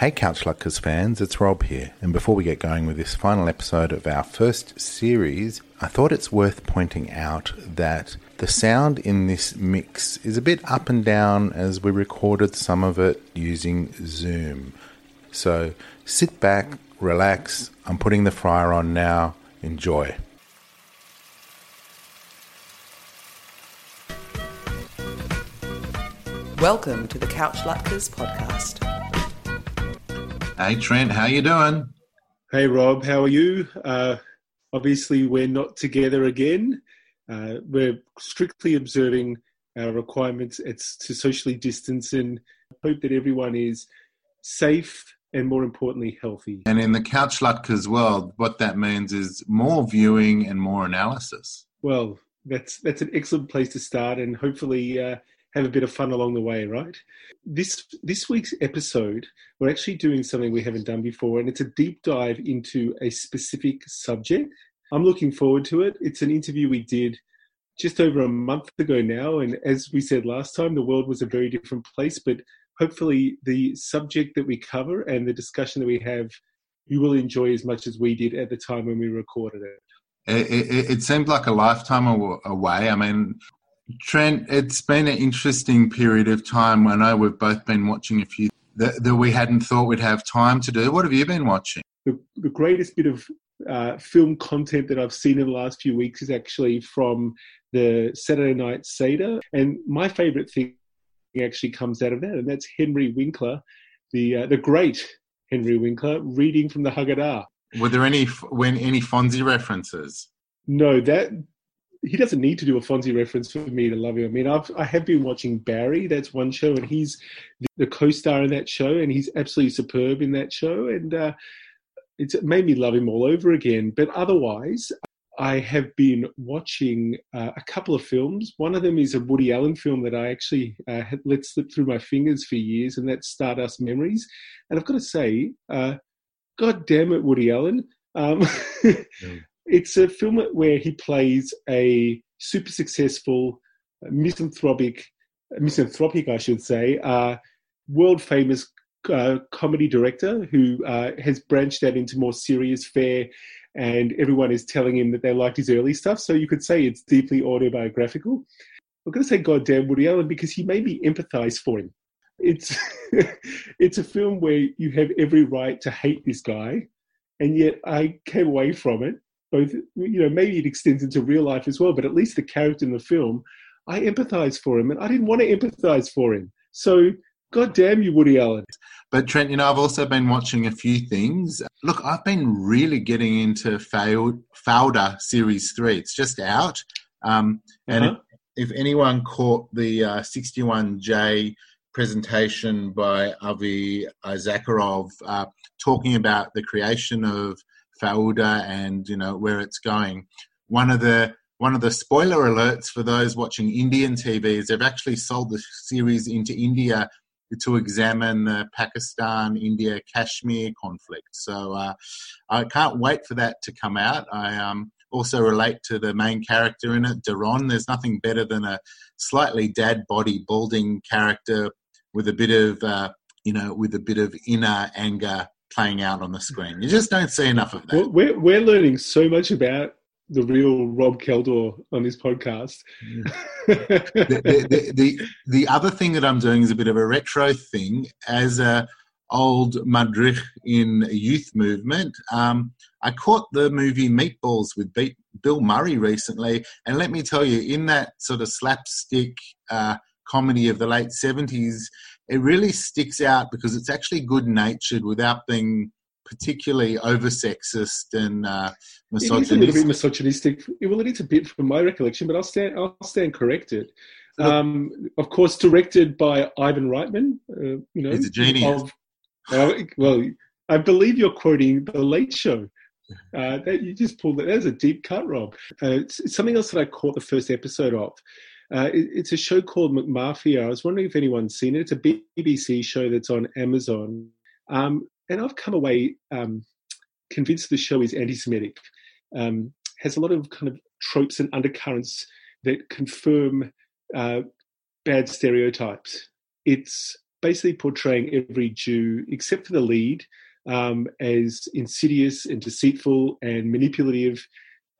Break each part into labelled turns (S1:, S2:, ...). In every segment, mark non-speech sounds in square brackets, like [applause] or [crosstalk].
S1: Hey Couch Latkes fans, it's Rob here, and before we get going with this final episode of our first series, I thought it's worth pointing out that the sound in this mix is a bit up and down as we recorded some of it using Zoom. So sit back, relax, I'm putting the fryer on now, enjoy.
S2: Welcome to the Couch Latkes podcast.
S1: Hey Trent, how you doing?
S3: Hey Rob, how are you? Uh, obviously, we're not together again. Uh, we're strictly observing our requirements. It's to socially distance and hope that everyone is safe and, more importantly, healthy.
S1: And in the Couch Latkes world, what that means is more viewing and more analysis.
S3: Well, that's that's an excellent place to start, and hopefully. Uh, have a bit of fun along the way, right? This this week's episode, we're actually doing something we haven't done before, and it's a deep dive into a specific subject. I'm looking forward to it. It's an interview we did just over a month ago now, and as we said last time, the world was a very different place. But hopefully, the subject that we cover and the discussion that we have, you will enjoy as much as we did at the time when we recorded it.
S1: It, it, it, seemed like a lifetime away. I mean, Trent, it's been an interesting period of time. I know we've both been watching a few that, that we hadn't thought we'd have time to do. What have you been watching?
S3: The, the greatest bit of uh, film content that I've seen in the last few weeks is actually from the Saturday Night Seder. And my favourite thing actually comes out of that, and that's Henry Winkler, the, uh, the great Henry Winkler, reading from the Haggadah.
S1: Were there any when any Fonzie references?
S3: No, that he doesn't need to do a Fonzie reference for me to love him. I mean, I've, I have been watching Barry. That's one show, and he's the co-star in that show, and he's absolutely superb in that show, and uh, it's made me love him all over again. But otherwise, I have been watching uh, a couple of films. One of them is a Woody Allen film that I actually uh, had let slip through my fingers for years, and that's Stardust Memories. And I've got to say, uh, God damn it, Woody Allen. Um. [laughs] It's a film where he plays a super successful misanthropic, misanthropic, I should say, uh, world famous uh, comedy director who uh, has branched out into more serious fare, and everyone is telling him that they liked his early stuff. So you could say it's deeply autobiographical. I'm going to say goddamn Woody Allen because he made me empathize for him. It's [laughs] it's a film where you have every right to hate this guy, and yet I came away from it both you know maybe it extends into real life as well but at least the character in the film i empathize for him and i didn't want to empathize for him. So god damn you woody allen.
S1: But trent you know i've also been watching a few things. Look i've been really getting into fauda series 3 it's just out. Um, and uh-huh. if, if, anyone caught the uh, 61j presentation by avi issacharoff uh, talking about the creation of Fauda and you know where it's going. One of the one of the spoiler alerts for those watching Indian TV is they've actually sold the series into India to examine the Pakistan India Kashmir conflict. So uh, I can't wait for that to come out. I um, also relate to the main character in it, Doron. There's nothing better than a slightly dad body, balding character with a bit of, uh, you know, with a bit of inner anger playing out on the screen. You just don't see enough of that.
S3: Well, we're, we're learning so much about the real Rob Keldor on this podcast.
S1: the, the, the, the, other thing that I'm doing is a bit of a retro thing. As a old madrich in youth movement, um, I caught the movie Meatballs with Bill Murray recently, and let me tell you, in that sort of slapstick uh, comedy of the late 70s, it really sticks out because it's actually good natured without being particularly over sexist and uh, misogynistic.
S3: It is a little bit misogynistic. Well, it is a bit from my recollection, but I'll stand, I'll stand corrected. Um, of course, directed by Ivan Reitman. Uh, you know,
S1: he's a genius. Of,
S3: uh, well, I believe you're quoting The Late Show. Uh, that you just pulled that. That's a deep cut, Rob. Uh, something else that I caught the first episode of. Uh, it, it's a show called McMafia. I was wondering if anyone's seen it. It's a BBC show that's on Amazon. Um, and I've come away um, convinced the show is anti Semitic. Um, has a lot of kind of tropes and undercurrents that confirm uh, bad stereotypes. It's basically portraying every Jew, except for the lead, um, as insidious and deceitful and manipulative,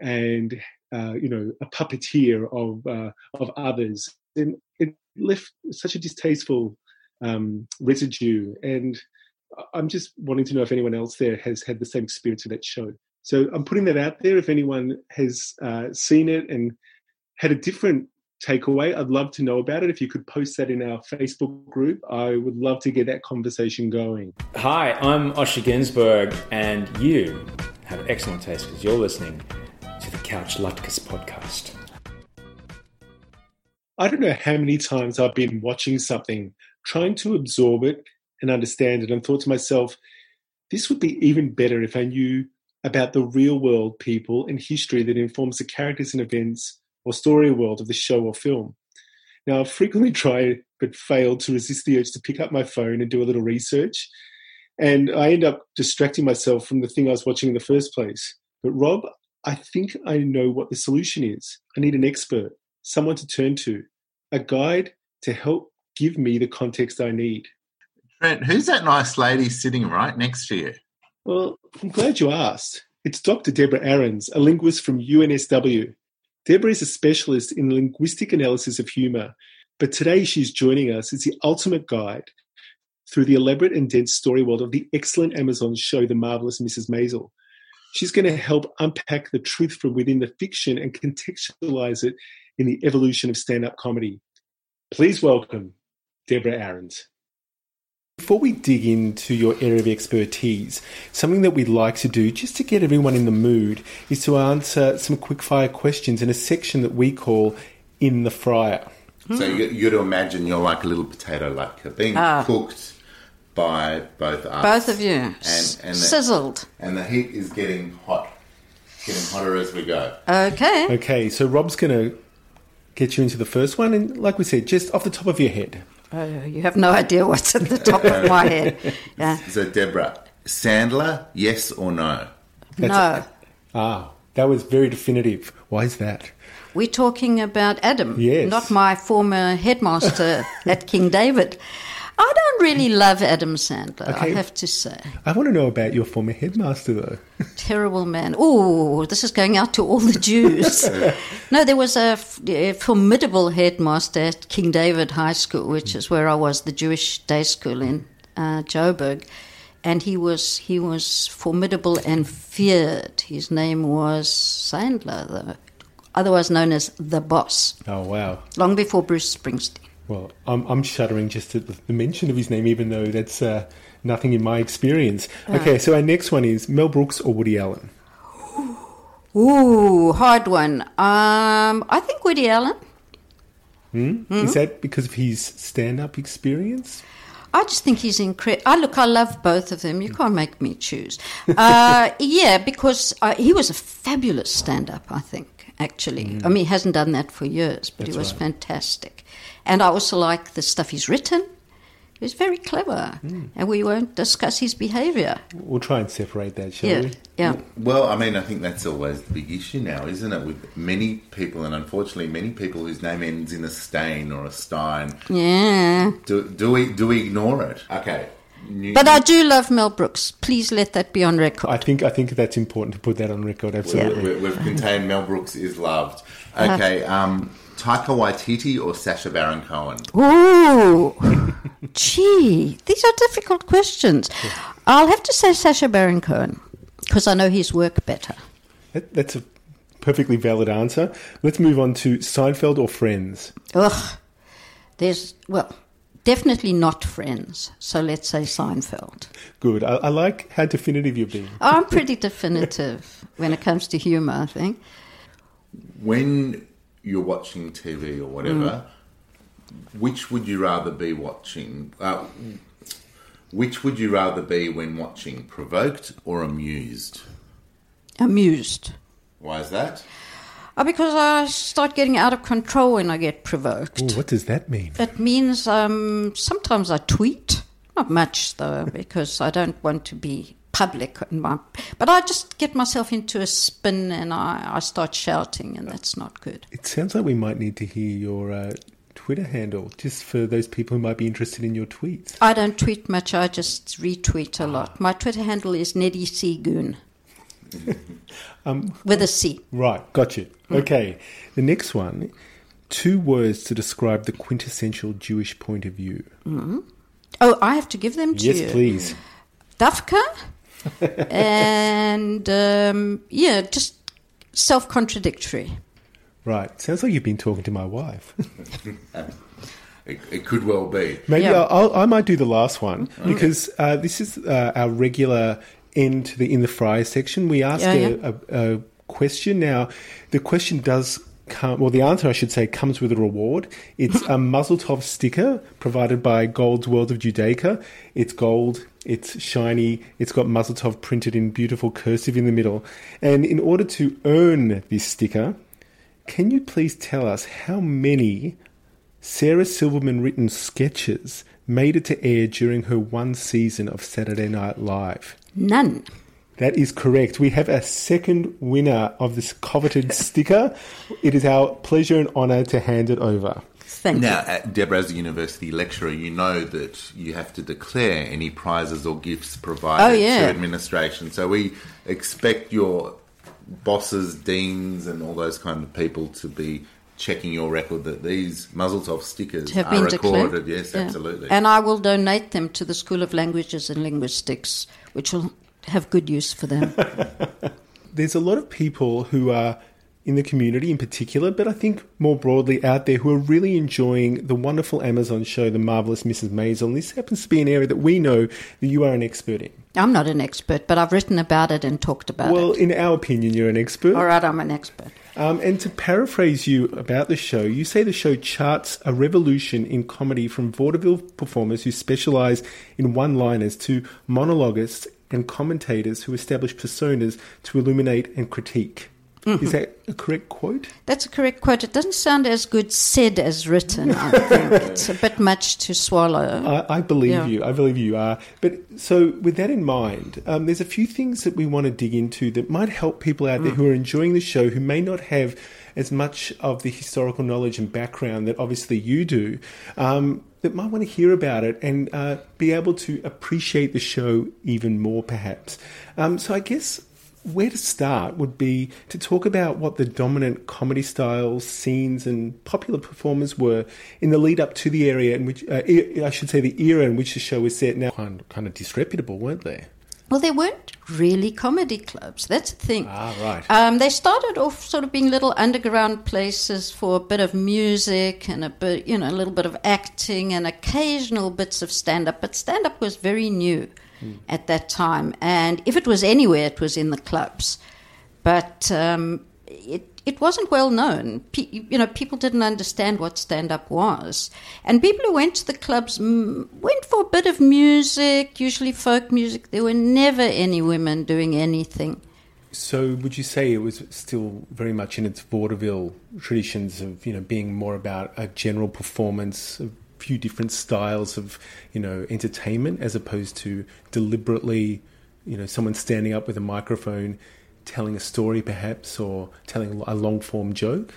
S3: and uh, you know a puppeteer of uh, of others. And it left such a distasteful um, residue. And I'm just wanting to know if anyone else there has had the same experience of that show. So I'm putting that out there. If anyone has uh, seen it and had a different takeaway, I'd love to know about it. If you could post that in our Facebook group, I would love to get that conversation going.
S4: Hi, I'm Osher Günsberg, and you have excellent taste because you're listening Couch Latkes podcast.
S3: I don't know how many times I've been watching something, trying to absorb it and understand it, and thought to myself, this would be even better if I knew about the real world people and history that informs the characters and events or story world of the show or film. Now, I've frequently [laughs] tried but failed to resist the urge to pick up my phone and do a little research. And I end up distracting myself from the thing I was watching in the first place. But, Rob, I think I know what the solution is. I need an expert, someone to turn to, a guide to help give me the context I need.
S1: Trent, who's that nice lady sitting right next to you?
S3: Well, I'm glad you asked. It's Dr. Debra Aarons, a linguist from UNSW. Debra is a specialist in linguistic analysis of humour, but today she's joining us as the ultimate guide through the elaborate and dense story world of the excellent Amazon show The Marvelous Mrs. Maisel. She's going to help unpack the truth from within the fiction and contextualize it in the evolution of stand up comedy. Please welcome Debra Aarons. Before we dig into your area of expertise, something that we'd like to do just to get everyone in the mood is to answer some quickfire questions in a section that we call In the Fryer.
S1: So you, you got to imagine you're like a little potato like being
S5: Ah.
S1: cooked by both us.
S5: Both of you.
S1: And, and, the,
S5: Sizzled.
S1: and the heat is getting hot. Getting hotter as we go.
S5: Okay.
S3: Okay, so Rob's going to get you into the first one. And like we said, just off the top of your head,
S5: Oh, you have no idea what's at the top of my head. [laughs] Yeah.
S1: So, Debra, Sandler, yes or no?
S5: No.
S3: ah, that was very definitive. Why is that?
S5: We're talking about Adam,
S3: Yes.
S5: not my former headmaster at King David. I don't really love Adam Sandler, I have to say.
S3: I want to know about your former headmaster, though. [laughs]
S5: Terrible man. Oh, this is going out to all the Jews. [laughs] no, there was a formidable headmaster at King David High School, which is where I was, the Jewish day school in uh, Joburg. And he was he was formidable and feared. His name was Sandler, the, otherwise known as the boss,
S3: Oh, wow.
S5: long before Bruce Springsteen.
S3: Well, I'm, I'm shuddering just at the mention of his name, even though that's uh, nothing in my experience. Okay, so our next one is Mel Brooks or Woody Allen?
S5: Ooh, hard one. Um, I think Woody Allen.
S3: Is that because of his stand up experience?
S5: I just think he's incredible. I look, I love both of them. You can't make me choose. Uh, [laughs] yeah, because uh, he was a fabulous stand-up. I think actually. I mean, he hasn't done that for years, but he was fantastic. And I also like the stuff he's written. He was very clever, and we won't discuss his behaviour.
S3: We'll try and separate that, shall
S5: Yeah,
S3: we?
S5: yeah.
S1: Well, I mean, I think that's always the big issue now, isn't it? With many people, and unfortunately, many people whose name ends in a stain or a stein.
S5: Yeah.
S1: Do, do we do we ignore it? Okay. New-
S5: But I do love Mel Brooks. Please let that be on record.
S3: I think I think that's important to put that on record. Absolutely.
S1: we, we've contained Mel Brooks is loved. Okay. Um, Taika Waititi or Sacha Baron Cohen?
S5: Ooh, gee, these are difficult questions. I'll have to say Sacha Baron Cohen because I know his work better.
S3: That, that's a perfectly valid answer. Let's move on to Seinfeld or Friends.
S5: Ugh, there's well, definitely not Friends. So let's say Seinfeld.
S3: Good. I, I like how definitive you've been.
S5: I'm pretty definitive when it comes to humour. I think.
S1: When you're watching TV or whatever,
S5: Mm.
S1: which would you rather be watching? Uh, which would you rather be when watching? Provoked or amused?
S5: Amused.
S1: Why is that?
S5: Uh, because I start getting out of control when I get provoked.
S3: Ooh, what does that mean?
S5: That means um, sometimes I tweet, not much though, because I don't want to be public. My, but I just get myself into a spin and I, I start shouting, and that's not good.
S3: It sounds like we might need to hear your uh, Twitter handle, just for those people who might be interested in your tweets?
S5: I don't tweet much. I just retweet a lot. My Twitter handle is Neddy Seagoon. [laughs] um, with a C.
S3: Right, got you. Okay, the next one two words to describe the quintessential Jewish point of view.
S5: Mm-hmm. Oh, I have to give them to
S3: yes,
S5: you.
S3: Yes, please.
S5: Dafka, [laughs] and um, yeah, just self contradictory.
S3: Right. Sounds like you've been talking to my wife. [laughs]
S1: it, it, could well be.
S3: Maybe yeah. I'll, i might do the last one because uh, this is uh, our regular end to the in the fry section. We ask yeah, a, a, a question. Now, the question does come, well, the answer, I should say, comes with a reward. It's a [laughs] Mazel Tov sticker provided by Gold's World of Judaica. It's gold, it's shiny, it's got Mazel Tov printed in beautiful cursive in the middle. And in order to earn this sticker, can you please tell us how many Sarah Silverman written sketches made it to air during her one season of Saturday Night Live?
S5: None.
S3: That is correct. We have a second winner of this coveted sticker. It is our pleasure and honour to hand it over.
S5: Thank
S1: now,
S5: you.
S1: at Debra, as a university lecturer, you know that you have to declare any prizes or gifts provided
S5: oh, yeah.
S1: to administration. So we expect your bosses, deans, and all those kind of people to be checking your record that these Mazel Tov stickers
S5: have
S1: are
S5: been
S1: recorded.
S5: Declared.
S1: Yes,
S5: yeah.
S1: absolutely.
S5: And I will donate them to the School of Languages and Linguistics, which will have good use for them. [laughs]
S3: There's a lot of people who are in the community in particular, but I think more broadly out there who are really enjoying the wonderful Amazon show, The Marvelous Mrs. Maisel. And this happens to be an area that we know that you are an expert in.
S5: I'm not an expert, but I've written about it and talked about
S3: well,
S5: it.
S3: Well, in our opinion, you're an expert.
S5: All right, I'm an expert.
S3: Um, and to paraphrase you about the show, you say the show charts a revolution in comedy from vaudeville performers who specialize in one liners to monologists and commentators who establish personas to illuminate and critique. Mm-hmm. Is that a correct quote?
S5: That's a correct quote. It doesn't sound as good said as written, I think. [laughs] it's a bit much to swallow.
S3: I, I believe yeah. you. I believe you are. But so, with that in mind, um, there's a few things that we want to dig into that might help people out there mm. who are enjoying the show who may not have as much of the historical knowledge and background that obviously you do. Um, that might want to hear about it and uh, be able to appreciate the show even more, perhaps. Um, so, I guess where to start would be to talk about what the dominant comedy styles, scenes, and popular performers were in the lead up to the area in which, uh, I should say, the era in which the show was set. Now, kind, kind of disreputable, weren't they?
S5: Well, they weren't really comedy clubs. That's the thing.
S3: Ah, right.
S5: Um, they started off sort of being little underground places for a bit of music and a bit, you know, a little bit of acting and occasional bits of stand up. But stand up was very new at that time, and if it was anywhere, it was in the clubs. But um, it it wasn't well known. you know, people didn't understand what stand up was. And people who went to the clubs went for a bit of music, usually folk music. There were never any women doing anything.
S3: So, would you say it was still very much in its vaudeville traditions of, you know, being more about a general performance, a few different styles of, you know, entertainment as opposed to deliberately, you know, someone standing up with a microphone telling a story, perhaps, or telling a long form joke?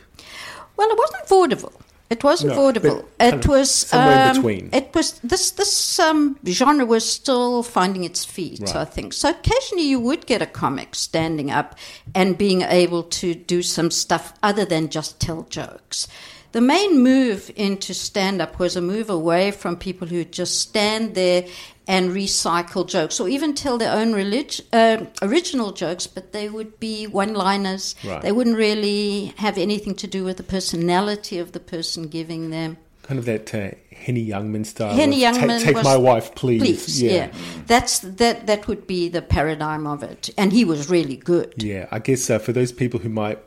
S5: Well, it wasn't vaudeville. It wasn't no, vaudeville. It was
S3: somewhere um, between.
S5: It was this this um, genre was still finding its feet. Right. I think so. Occasionally, you would get a comic standing up and being able to do some stuff other than just tell jokes. The main move into stand up was a move away from people who just stand there and recycle jokes or even tell their own relig- uh, original jokes, but they would be one liners.
S3: Right.
S5: They wouldn't really have anything to do with the personality of the person giving them.
S3: Kind of that uh, Henny Youngman style.
S5: Henny Youngman
S3: take, take my wife, please.
S5: Please, yeah. yeah. That's that. That would be the paradigm of it, and he was really good.
S3: Yeah, I guess uh, for those people who might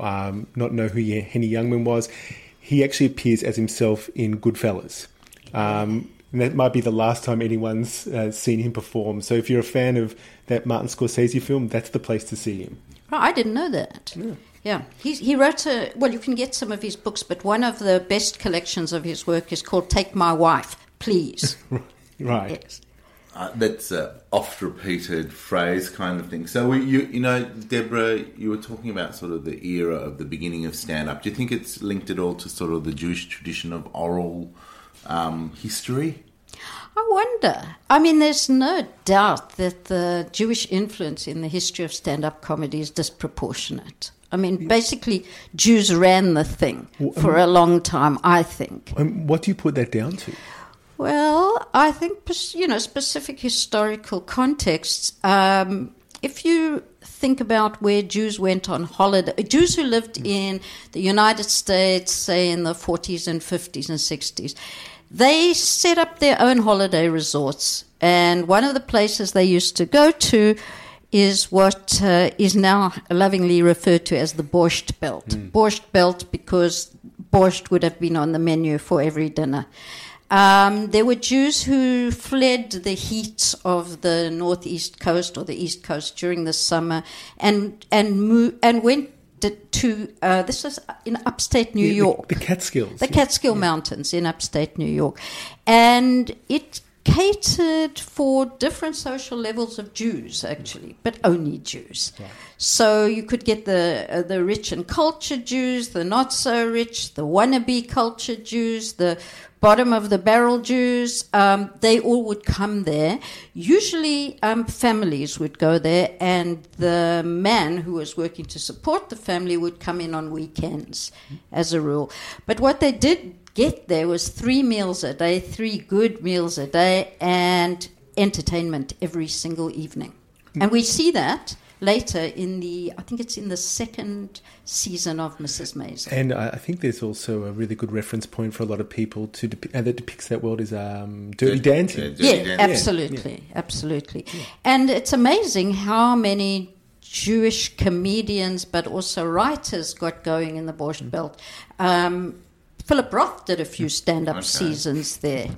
S3: um, not know who Henny Youngman was, he actually appears as himself in Goodfellas. Um, and that might be the last time anyone's uh, seen him perform. So if you're a fan of that Martin Scorsese film, that's the place to see him.
S5: Oh, I didn't know that. Yeah. Yeah, he, he wrote a, well, you can get some of his books, but one of the best collections of his work is called Take My Wife, Please. [laughs]
S3: right.
S5: Yes.
S1: Uh, that's a oft repeated phrase kind of thing. So we, you you know, Debra, you were talking about sort of the era of the beginning of stand up. Do you think it's linked at all to sort of the Jewish tradition of oral um, history?
S5: I wonder. I mean, there's no doubt that the Jewish influence in the history of stand up comedy is disproportionate. I mean, basically, Jews ran the thing for a long time, I think.
S3: Um, what do you put that down to?
S5: Well, I think, you know, specific historical contexts. Um, if you think about where Jews went on holiday, Jews who lived in the United States, say in the 40s and 50s and 60s, they set up their own holiday resorts. And one of the places they used to go to is what uh, is now lovingly referred to as the Borscht Belt. Borscht Belt because borscht would have been on the menu for every dinner. Um, there were Jews who fled the heat of the northeast coast or the east coast during the summer and and mo- and went to, uh, this is in upstate New
S3: The-
S5: York
S3: The, Catskills.
S5: the Catskill Mountains in upstate New York. And it catered for different social levels of Jews, actually, but only Jews. So you could get the uh, the rich and cultured Jews, the not so rich, the wannabe cultured Jews, the bottom of the barrel Jews. Um, they all would come there. Usually, um, families would go there, and the man who was working to support the family would come in on weekends, as a rule. But what they did get there was three meals a day, three good meals a day, and entertainment every single evening. And we see that later in the, I think it's in the second season of Mrs. Maisel.
S3: And I I think there's also a really good reference point for a lot of people to depi- and that depicts that world is um, Dirty Dancing.
S1: Dirty
S5: Yeah,
S1: Dancing.
S5: absolutely, absolutely. And it's amazing how many Jewish comedians, but also writers, got going in the Borscht Belt. Um, Philip Roth did a few stand-up
S1: Okay.
S5: seasons there.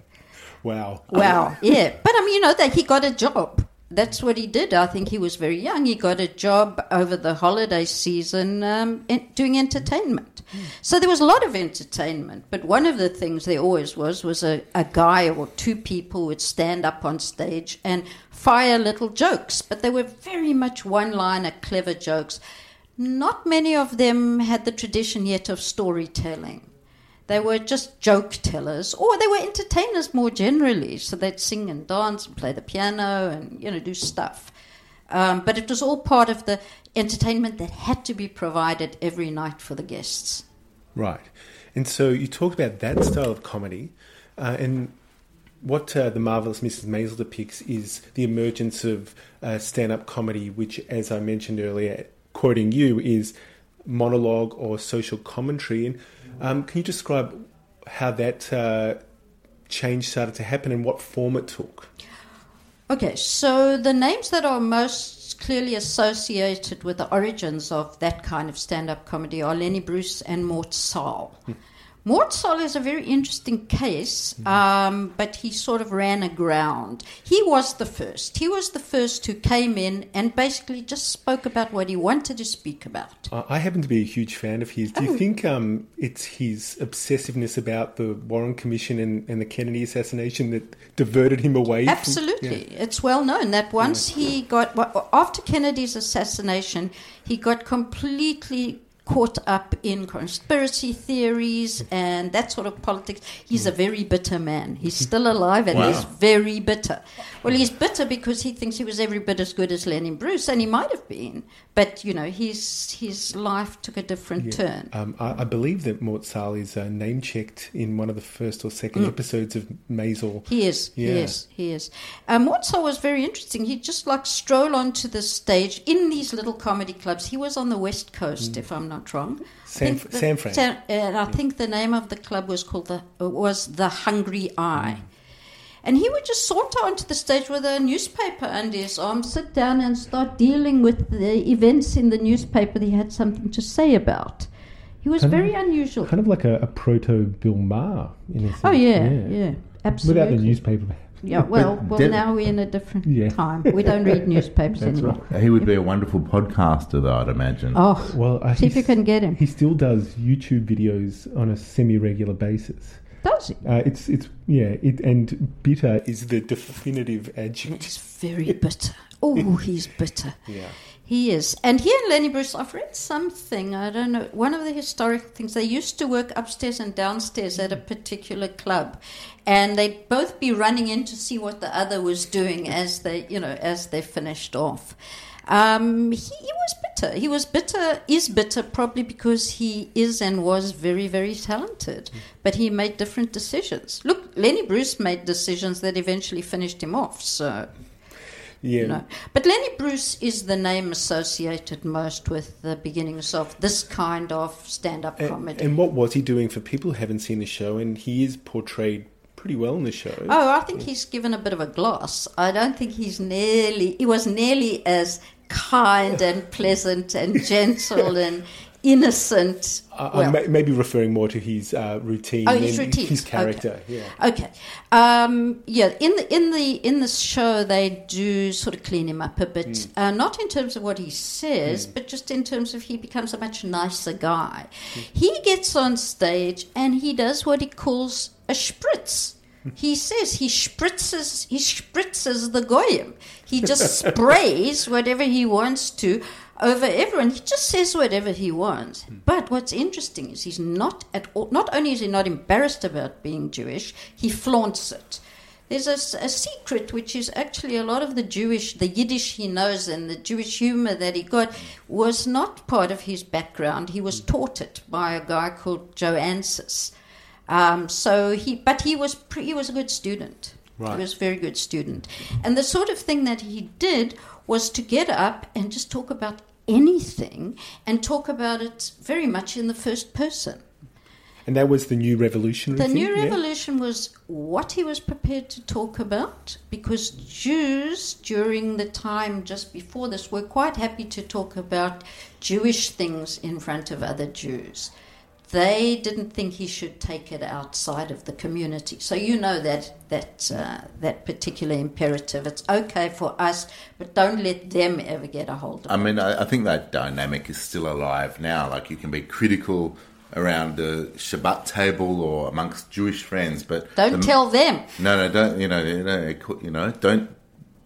S3: Wow.
S5: Wow, yeah. But I mean, you know that he got a job. That's what he did. I think he was very young. He got a job over the holiday season um, in, doing entertainment. So there was a lot of entertainment. But one of the things there always was was a, a guy or two people would stand up on stage and fire little jokes. But they were very much one-liner, clever jokes. Not many of them had the tradition yet of storytelling. They were just joke tellers, or they were entertainers more generally. So they'd sing and dance and play the piano and you know do stuff. Um, but it was all part of the entertainment that had to be provided every night for the guests.
S3: Right. And so you talked about that style of comedy, uh, and what uh, the marvelous Mrs. Maisel depicts is the emergence of uh, stand-up comedy, which, as I mentioned earlier, quoting you, is monologue or social commentary. And um, can you describe how that uh, change started to happen and what form it took?
S5: Okay, so the names that are most clearly associated with the origins of that kind of stand-up comedy are Lenny Bruce and Mort Sahl. Mort is a very interesting case, um, but he sort of ran aground. He was the first. He was the first who came in and basically just spoke about what he wanted to speak about.
S3: I happen to be a huge fan of his. Do you think um, it's his obsessiveness about the Warren Commission and, and the Kennedy assassination that diverted him away? from-
S5: Absolutely. It's well known that once he got, after Kennedy's assassination, he got completely caught up in conspiracy theories and that sort of politics. He's a very bitter man. He's still alive and he's very bitter. Well, he's bitter because he thinks he was every bit as good as Lenny Bruce, and he might have been. But, you know, his, his life took a different turn.
S3: Um, I, I believe that Mort Sahl is uh, name checked in one of the first or second episodes of Maisel.
S5: He is. He
S3: Yeah.
S5: is. He is. Um, Mort Sahl was very interesting. He'd just like stroll onto the stage in these little comedy clubs. He was on the West Coast, if I'm not wrong. I
S3: San-
S5: the-
S3: San Fran.
S5: San- uh, and I think the name of the club was called the was the hungry i. Mm. And he would just saunter onto the stage with a newspaper under his arm, sit down and start dealing with the events in the newspaper that he had something to say about. He was very unusual.
S3: Kind of like a, a proto Bill Maher in a oh, sense.
S5: Oh yeah, yeah, absolutely.
S3: Without the newspaper.
S5: Yeah, well, well,
S1: Deb-
S5: now we're in a different
S3: Yeah.
S5: time. We don't read [laughs] newspapers anymore.
S1: He would be a wonderful podcaster, though, I'd imagine.
S5: Oh,
S3: Well, uh,
S5: see if you can get him.
S3: He still does YouTube videos on a semi-regular basis.
S5: Does he?
S3: Uh, it's it's yeah. It and bitter is the definitive adjective.
S5: He's very bitter. Oh, he's bitter.
S3: Yeah.
S5: He is. And here in Lenny Bruce, I've read something, I don't know, one of the historic things. They used to work upstairs and downstairs at a particular club. And they'd both be running in to see what the other was doing as they, you know, as they finished off. Um, he, he was bitter. He was bitter, is bitter probably because he is and was very, very talented. But he made different decisions. Look, Lenny Bruce made decisions that eventually finished him off. So
S3: Yeah.
S5: you know. But Lenny Bruce is the name associated most with the beginnings of this kind of stand-up
S3: And,
S5: comedy.
S3: and what was he doing for people who haven't seen the show? And he is portrayed pretty well in the show.
S5: oh, I think he's given a bit of a gloss. I don't think he's nearly. He was nearly as kind and pleasant and gentle [laughs] and innocent.
S3: I-
S5: well,
S3: I'm ma- maybe referring more to his uh, routine.
S5: Oh, his routine.
S3: His character. Yeah.
S5: Okay. Um, yeah. In the in the in this show, they do sort of clean him up a bit,
S3: Hmm.
S5: uh, not in terms of what he says, but just in terms of he becomes a much nicer guy.
S3: Hmm.
S5: He gets on stage and he does what he calls a spritz. He says he spritzes he spritzes the goyim. He just [laughs] sprays whatever he wants to over everyone. He just says whatever he wants. But what's interesting is he's not at all. Not only is he not embarrassed about being Jewish, he flaunts it. There's a secret which is actually a lot of the Jewish, the Yiddish he knows and the Jewish humor that he got was not part of his background. He was taught it by a guy called Joe Ancis. Um, so he, but he was pre, he was a good student.
S3: Right.
S5: He was a very good student, and the sort of thing that he did was to get up and just talk about anything and talk about it very much in the first person.
S3: And that was the new revolutionary
S5: The
S3: thing,
S5: New
S3: yeah?
S5: Revolution was what he was prepared to talk about because Jews during the time just before this were quite happy to talk about Jewish things in front of other Jews. They didn't think he should take it outside of the community. So you know that that uh, that particular imperative. It's okay for us, but don't let them ever get a hold of
S6: I
S5: it.
S6: I mean, I, I think that dynamic is still alive now. Like you can be critical around the Shabbat table or amongst Jewish friends, but
S5: Don't
S6: the-
S5: tell them.
S6: No, no, don't. You know, you know, you know, don't.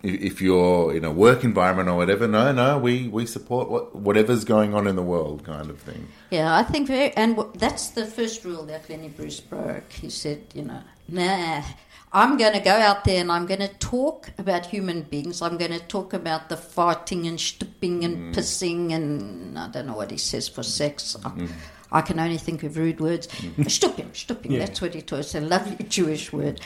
S6: If- If you're in a work environment or whatever, no, no, we, we support what whatever's going on in the world, kind of thing.
S5: Yeah, I think very, and that's the first rule that Lenny Bruce broke. He said, you know, nah, I'm going to go out there and I'm going to talk about human beings. I'm going to talk about the farting and shtupping and mm. pissing and I don't know what he says for sex. I, mm. I can only think of rude words. Mm. Shtupping, shtupping,
S3: Yeah.
S5: that's what he taught. It's a lovely Jewish word.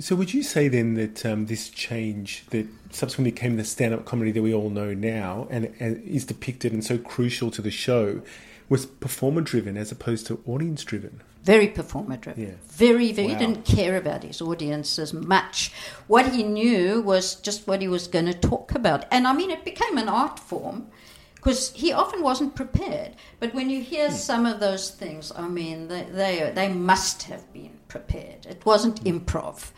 S3: So would you say then that um, this change that subsequently became the stand-up comedy that we all know now and, and is depicted and so crucial to the show was performer-driven as opposed to audience-driven?
S5: Very performer driven.
S3: Yeah.
S5: Very, very.
S3: Wow.
S5: He didn't care about his audience as much. What he knew was just what he was going to talk about. And I mean, it became an art form because he often wasn't prepared. But when you hear some of those things, I mean, they, they, they must have been prepared. It wasn't improv.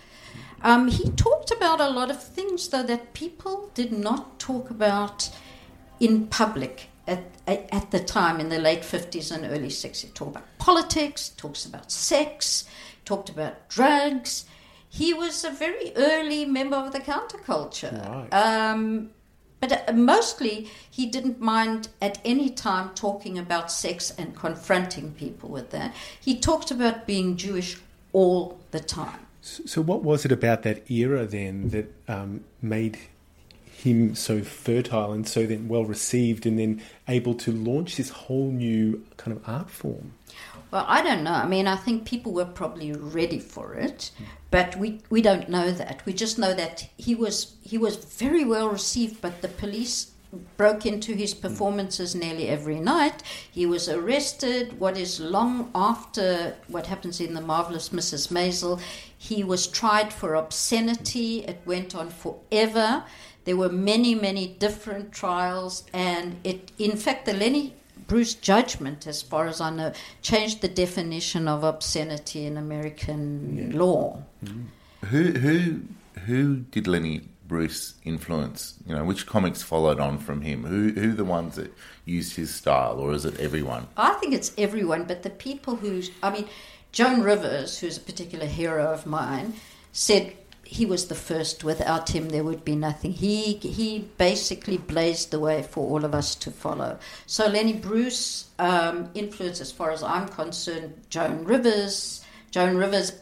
S5: Um, he talked about a lot of things, though, that people did not talk about in public at, at, the time in the late 50s and early 60s. He talked about politics, talks about sex, talked about drugs. He was a very early member of the counterculture.
S3: Right.
S5: Um, but uh, mostly, he didn't mind at any time talking about sex and confronting people with that. He talked about being Jewish all the time.
S3: So, what was it about that era then that um, made him so fertile and so then well received and then able to launch this whole new kind of art form?
S5: Well, I don't know. I mean, I think people were probably ready for it, but we, we don't know that. We just know that he was he was very well received, but the police broke into his performances nearly every night. He was arrested. What is long after what happens in the marvelous Mrs. Maisel, he was tried for obscenity. It went on forever. There were many, many different trials, and it, in fact, the Lenny Bruce judgment, as far as I know, changed the definition of obscenity in American law.
S6: Who who who did Lenny Bruce influence? You know, which comics followed on from him? Who who the ones that used his style, or is it everyone?
S5: I think it's everyone, but the people who, I mean, Joan Rivers, who's a particular hero of mine, said he was the first. Without him, there would be nothing. He he basically blazed the way for all of us to follow. So Lenny Bruce um, influenced, as far as I'm concerned, Joan Rivers. Joan Rivers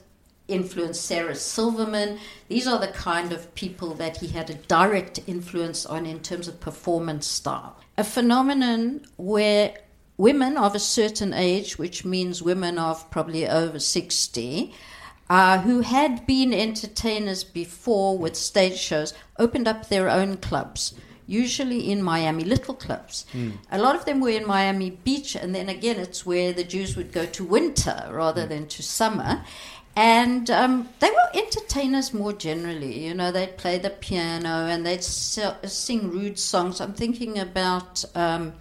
S5: influenced Sarah Silverman. These are the kind of people that he had a direct influence on in terms of performance style. A phenomenon where women of a certain age, which means women of probably over 60, uh, who had been entertainers before with stage shows, opened up their own clubs, usually in Miami, little clubs.
S3: Hmm.
S5: A lot of them were in Miami Beach, and then again, it's where the Jews would go to winter rather than to summer. And um, they were entertainers more generally. You know, they'd play the piano and they'd sing rude songs. I'm thinking about um,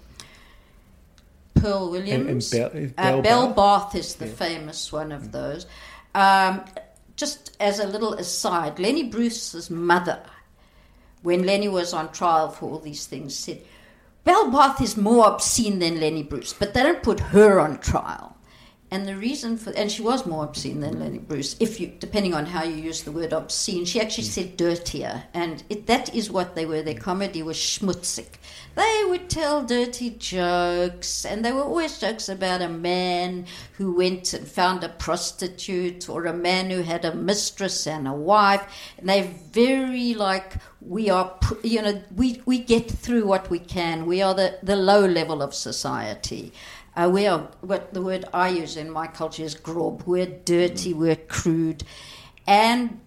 S5: Pearl Williams.
S3: Bell-
S5: Uh, Belle
S3: Barth?
S5: Barth is the famous one of those. Um, just as a little aside, Lenny Bruce's mother, when Lenny was on trial for all these things, said, Belle Barth is more obscene than Lenny Bruce, but they don't put her on trial. And the reason for, and she was more obscene than Lenny Bruce, if you, depending on how you use the word obscene, she actually mm. said dirtier, and it, that is what they were. Their mm. comedy was schmutzig. They would tell dirty jokes, and they were always jokes about a man who went and found a prostitute, or a man who had a mistress and a wife. And they're very like we are, you know, we we get through what we can. We are the the low level of society. Uh, we are what the word I use in my culture is grob. We're dirty, we're crude. And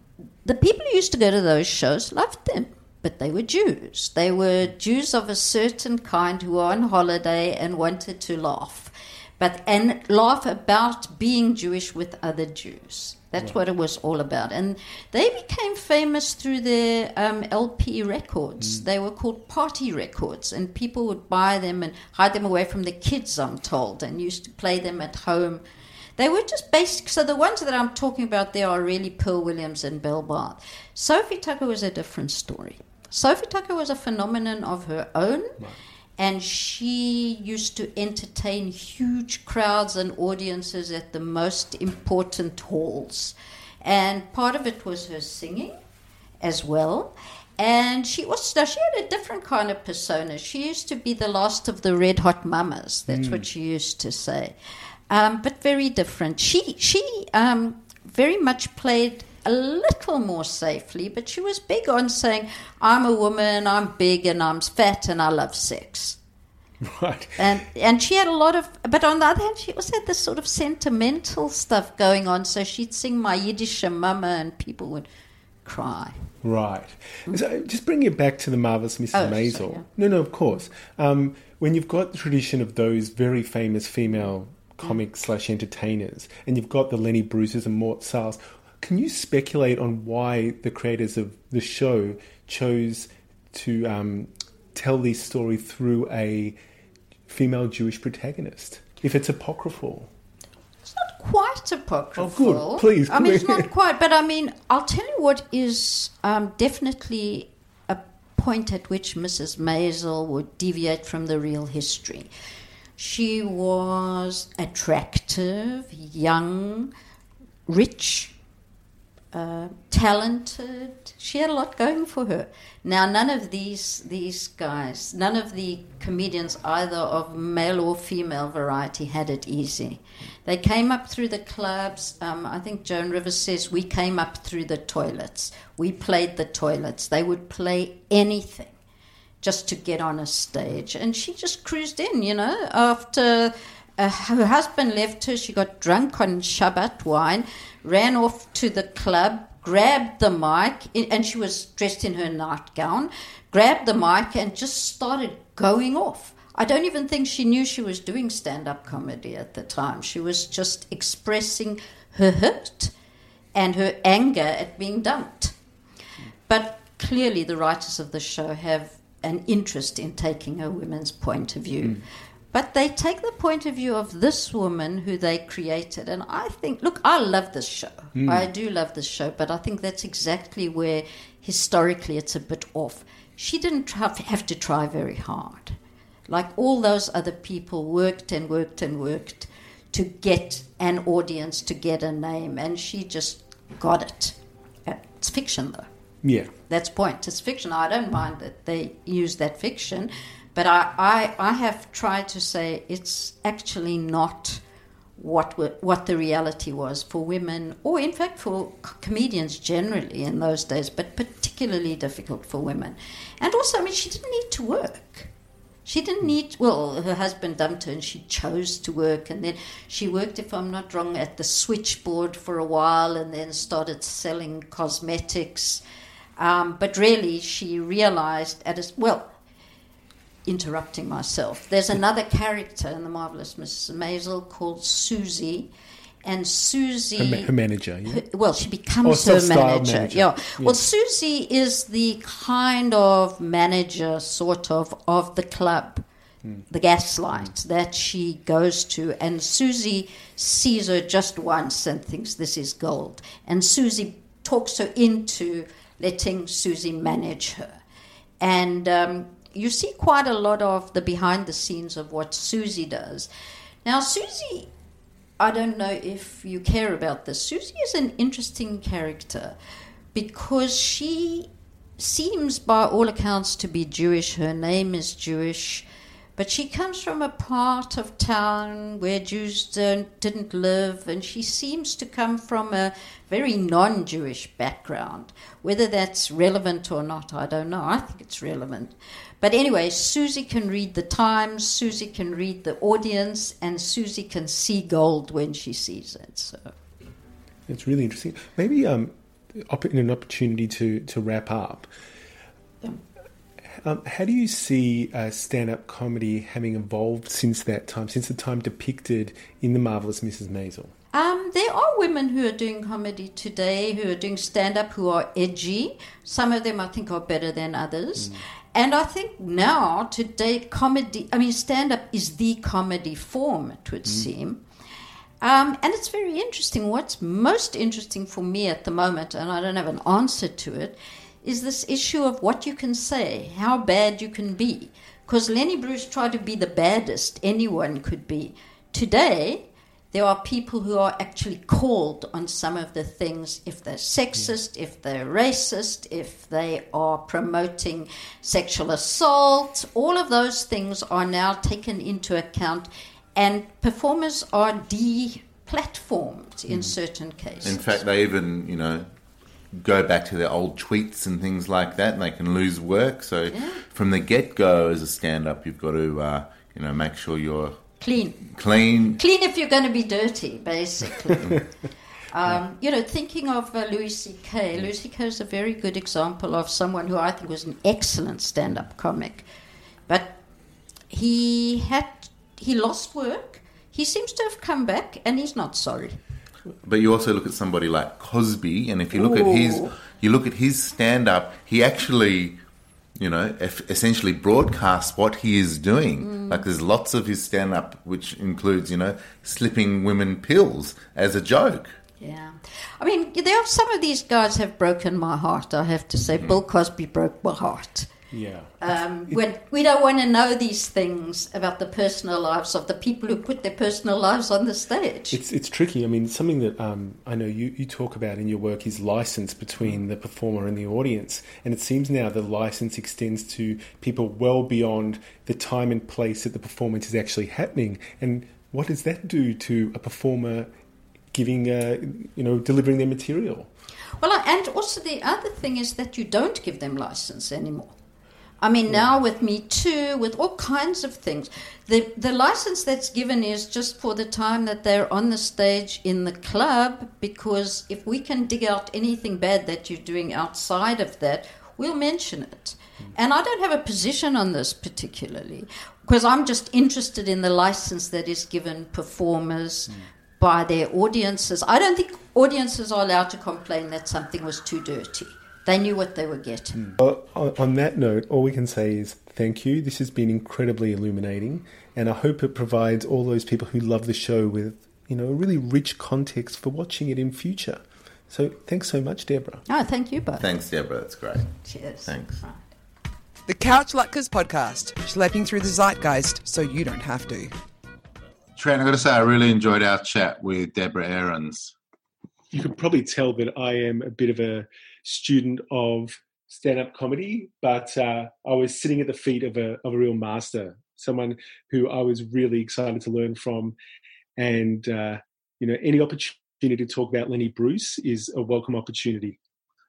S5: the people who used to go to those shows loved them, but they were Jews. They were Jews of a certain kind who were on holiday and wanted to laugh. But and laugh about being Jewish with other Jews. That's what it was all about. And they became famous through their um, LP records. They were called party records, and people would buy them and hide them away from the kids, I'm told, and used to play them at home. They were just basic. So the ones that I'm talking about there are really Pearl Williams and Belle Barth. Sophie Tucker was a different story. Sophie Tucker was a phenomenon of her own. And she used to entertain huge crowds and audiences at the most important halls. And part of it was her singing as well. And she was now she had a different kind of persona. She used to be the last of the red hot mamas. That's what she used to say, um, but very different. She she um, very much played a little more safely, but she was big on saying, "I'm a woman, I'm big, and I'm fat, and I love sex."
S3: Right. [laughs]
S5: And and she had a lot of, but on the other hand, she also had this sort of sentimental stuff going on. So she'd sing "My Yiddish Mama," and people would cry.
S3: Right. So just bring it back to the marvelous Mrs.
S5: Oh,
S3: Maisel.
S5: sorry, yeah.
S3: No, no, of course. Um, when you've got the tradition of those very famous female comic slash entertainers, and you've got the Lenny Bruces and Mort Sahls, can you speculate on why the creators of the show chose to um, tell this story through a female Jewish protagonist? If it's apocryphal.
S5: It's not quite apocryphal.
S3: Oh, good. Please,
S5: I mean, it's not [laughs] quite, but I mean, I'll tell you what is um, definitely a point at which Mrs. Maisel would deviate from the real history. She was attractive, young, rich, uh, talented. She had a lot going for her. Now, none of these these guys, none of the comedians, either of male or female variety, had it easy. They came up through the clubs. Um, I think Joan Rivers says we came up through the toilets. We played the toilets. They would play anything just to get on a stage. And she just cruised in, you know. After uh, her husband left her, she got drunk on Shabbat wine, ran off to the club, grabbed the mic, and she was dressed in her nightgown, grabbed the mic and just started going off. I don't even think she knew she was doing stand up comedy at the time. She was just expressing her hurt and her anger at being dumped. But clearly, the writers of the show have an interest in taking a woman's point of view. But they take the point of view of this woman who they created. And I think, look, I love this show. I do love this show, but I think that's exactly where historically it's a bit off. She didn't have to try very hard. Like all those other people worked and worked and worked to get an audience, to get a name, and she just got it. Uh, It's fiction, though.
S3: Yeah.
S5: That's point. It's fiction. I don't mind that they use that fiction, but I, I, I have tried to say it's actually not what what the reality was for women, or in fact for comedians generally in those days, but particularly difficult for women. And also, I mean, she didn't need to work. She didn't need, well, her husband dumped her and she chose to work. And then she worked, if I'm not wrong, at the switchboard for a while and then started selling cosmetics. Um, but really, she realized at a, well, interrupting myself, there's another character in The Marvelous Mrs. Maisel called Susie. And Susie.
S3: Her, ma- her manager. Yeah.
S5: Her- well, she
S3: Oh,
S5: becomes her manager.
S3: manager.
S5: Yeah.
S3: Yeah.
S5: Well, Susie is the kind of manager, sort of, of the club, the Gaslight, that she goes to. And Susie sees her just once and thinks this is gold. And Susie talks her into letting Susie manage her. And um, you see quite a lot of the behind the scenes of what Susie does. Now, Susie I don't know if you care about this. Susie is an interesting character because she seems, by all accounts, to be Jewish. Her name is Jewish, but she comes from a part of town where Jews didn't live, and she seems to come from a very non Jewish background. Whether that's relevant or not, I don't know. I think it's relevant. But anyway, Susie can read the times, Susie can read the audience, and Susie can see gold when she sees it. So.
S3: It's really interesting. Maybe um, in an opportunity to, to wrap up, um, how do you see uh, stand up comedy having evolved since that time, since the time depicted in The Marvelous Mrs. Maisel?
S5: Um, there are women who are doing comedy today, who are doing stand up, who are edgy. Some of them I think are better than others. And I think now, today, comedy, I mean, stand up is the comedy form, it would seem. Um, and it's very interesting. What's most interesting for me at the moment, and I don't have an answer to it, is this issue of what you can say, how bad you can be. Because Lenny Bruce tried to be the baddest anyone could be. Today, there are people who are actually called on some of the things if they're sexist, if they're racist, if they are promoting sexual assault. All of those things are now taken into account, and performers are deplatformed in certain cases.
S6: In fact, they even, you know, go back to their old tweets and things like that, and they can lose work. So from the get go, as a stand up, you've got to, uh, you know, make sure you're
S5: Clean.
S6: clean.
S5: Clean if you're going to be dirty, basically. [laughs] um, you know, thinking of uh, Louis C.K., Louis C.K. is a very good example of someone who I think was an excellent stand up comic. But he had, he lost work. He seems to have come back and he's not sorry.
S6: But you also look at somebody like Cosby, and if you look at his, you look at his stand up, he actually, you know, essentially broadcasts what he is doing.
S5: Mm.
S6: Like there's lots of his stand up, which includes, you know, slipping women pills as a joke.
S5: Yeah. I mean, there are some of these guys have broken my heart, I have to say. Bill Cosby broke my heart.
S3: Yeah.
S5: Um, when we don't want to know these things about the personal lives of the people who put their personal lives on the stage.
S3: It's it's tricky. I mean, something that um, I know you, you talk about in your work is license between the performer and the audience, and it seems now the license extends to people well beyond the time and place that the performance is actually happening. And what does that do to a performer giving, uh, you know, delivering their material?
S5: Well, and also the other thing is that you don't give them license anymore. I mean, now with Me Too, with all kinds of things, the the license that's given is just for the time that they're on the stage in the club. Because if we can dig out anything bad that you're doing outside of that, we'll mention it. Mm. And I don't have a position on this particularly, because I'm just interested in the license that is given performers mm. by their audiences. I don't think audiences are allowed to complain that something was too dirty. They knew what they were getting. Hmm.
S3: Well, on, on that note, all we can say is thank you. This has been incredibly illuminating, and I hope it provides all those people who love the show with, you know, a really rich context for watching it in future. So thanks so much, Debra.
S5: Oh, thank you both.
S6: Thanks, Debra. That's great.
S5: Cheers.
S6: Thanks.
S2: The Couch Latkes podcast, schlepping through the zeitgeist so you don't have to.
S1: Trent, I've got to say, I really enjoyed our chat with Debra Aarons.
S3: You can probably tell that I am a bit of a student of stand-up comedy, but uh, I was sitting at the feet of a of a real master, someone who I was really excited to learn from, and uh, you know, any opportunity to talk about Lenny Bruce is a welcome opportunity.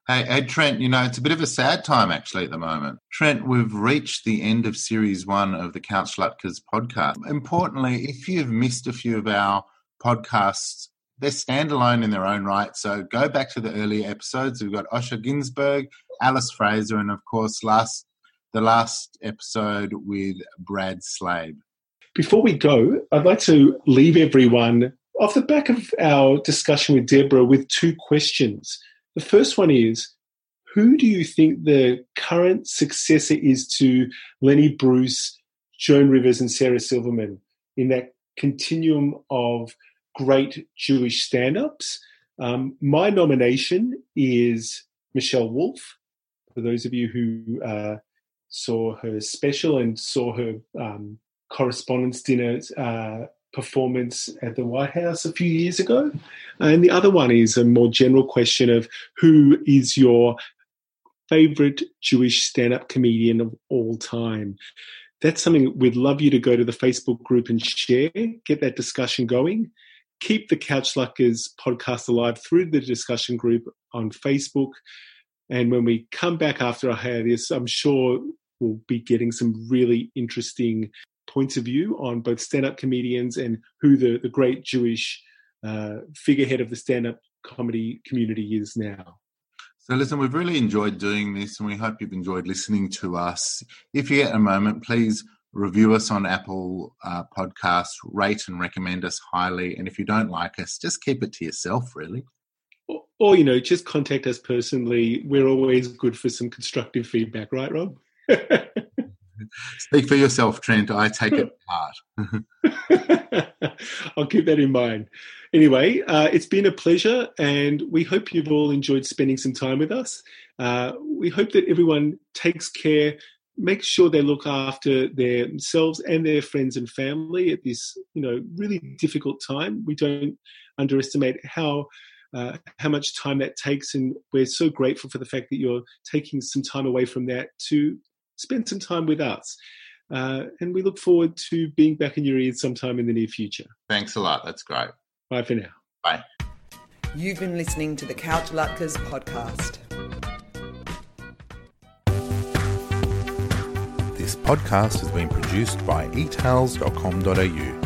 S1: Hey, hey, Trent, you know, it's a bit of a sad time actually at the moment. Trent, we've reached the end of series one of the Couch Latkes podcast. Importantly, if you've missed a few of our podcasts, they're standalone in their own right. So go back to the earlier episodes. We've got Osher Günsberg, Alice Fraser, and of course, last the last episode with Brad Slade.
S3: Before we go, I'd like to leave everyone off the back of our discussion with Debra with two questions. The first one is who do you think the current successor is to Lenny Bruce, Joan Rivers, and Sarah Silverman in that continuum of great Jewish stand ups? Um, my nomination is Michelle Wolf. For those of you who uh, saw her special and saw her um, correspondence dinner uh, performance at the White House a few years ago. And the other one is a more general question of who is your favorite Jewish stand up comedian of all time? That's something we'd love you to go to the Facebook group and share, get that discussion going. Keep the Couch Latkes podcast alive through the discussion group on Facebook. And when we come back after a hiatus, I'm sure we'll be getting some really interesting points of view on both stand-up comedians and who the, the great Jewish uh, figurehead of the stand-up comedy community is now.
S1: So, listen, we've really enjoyed doing this, and we hope you've enjoyed listening to us. If you get a moment, please review us on Apple uh, Podcasts, rate and recommend us highly. And if you don't like us, just keep it to yourself, really.
S3: Or, or you know, just contact us personally. We're always good for some constructive feedback, right, Rob?
S1: Speak for yourself, Trent. I take it [laughs] part. [laughs]
S3: I'll keep that in mind. Anyway, uh, it's been a pleasure, and we hope you've all enjoyed spending some time with us. Uh, we hope that everyone takes care, makes sure they look after themselves and their friends and family at this, you know, really difficult time. We don't underestimate how uh, how much time that takes, and we're so grateful for the fact that you're taking some time away from that to spend some time with us. Uh, and we look forward to being back in your ears sometime in the near future.
S1: Thanks a lot. That's great.
S3: Bye for now.
S1: Bye.
S2: You've been listening to the Couch Latkes podcast.
S6: This podcast has been produced by eathouse.com.au